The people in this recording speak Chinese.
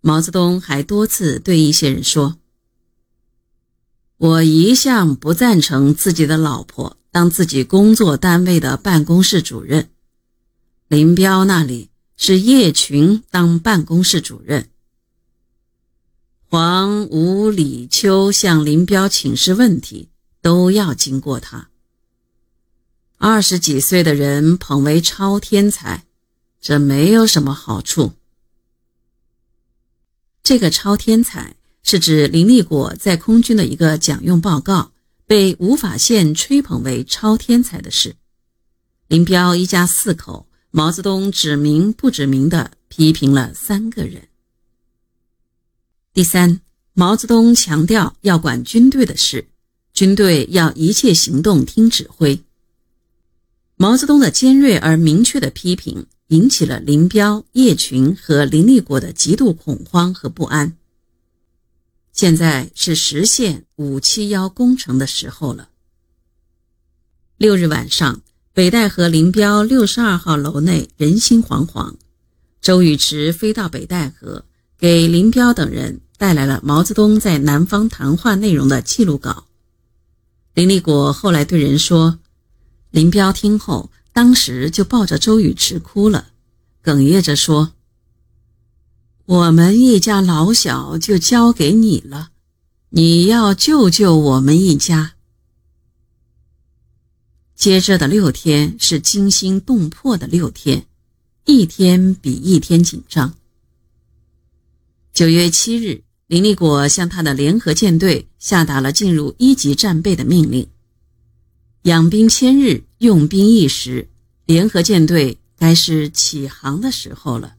毛泽东还多次对一些人说：“我一向不赞成自己的老婆当自己工作单位的办公室主任。林彪那里是叶群当办公室主任。黄、吴、李、秋向林彪请示问题，都要经过他。二十几岁的人捧为超天才，这没有什么好处。这个超天才。”是指林立果在空军的一个讲用报告被吴法宪吹捧为超天才的事。林彪一家四口，毛泽东指名不指名的批评了三个人。第三，毛泽东强调要管军队的事，军队要一切行动听指挥。毛泽东的尖锐而明确的批评引起了林彪、叶群和林立果的极度恐慌和不安。现在是实现“五七幺”工程的时候了。六日晚上，北戴河林彪六十二号楼内人心惶惶。周宇驰飞到北戴河，给林彪等人带来了毛泽东在南方谈话内容的记录稿。林立果后来对人说：“林彪听后，当时就抱着周宇驰哭了，哽咽着说。”我们一家老小就交给你了，你要救救我们一家。接着的六天是惊心动魄的六天，一天比一天紧张。九月七日，林立果向他的联合舰队下达了进入一级战备的命令。养兵千日，用兵一时，联合舰队该是起航的时候了。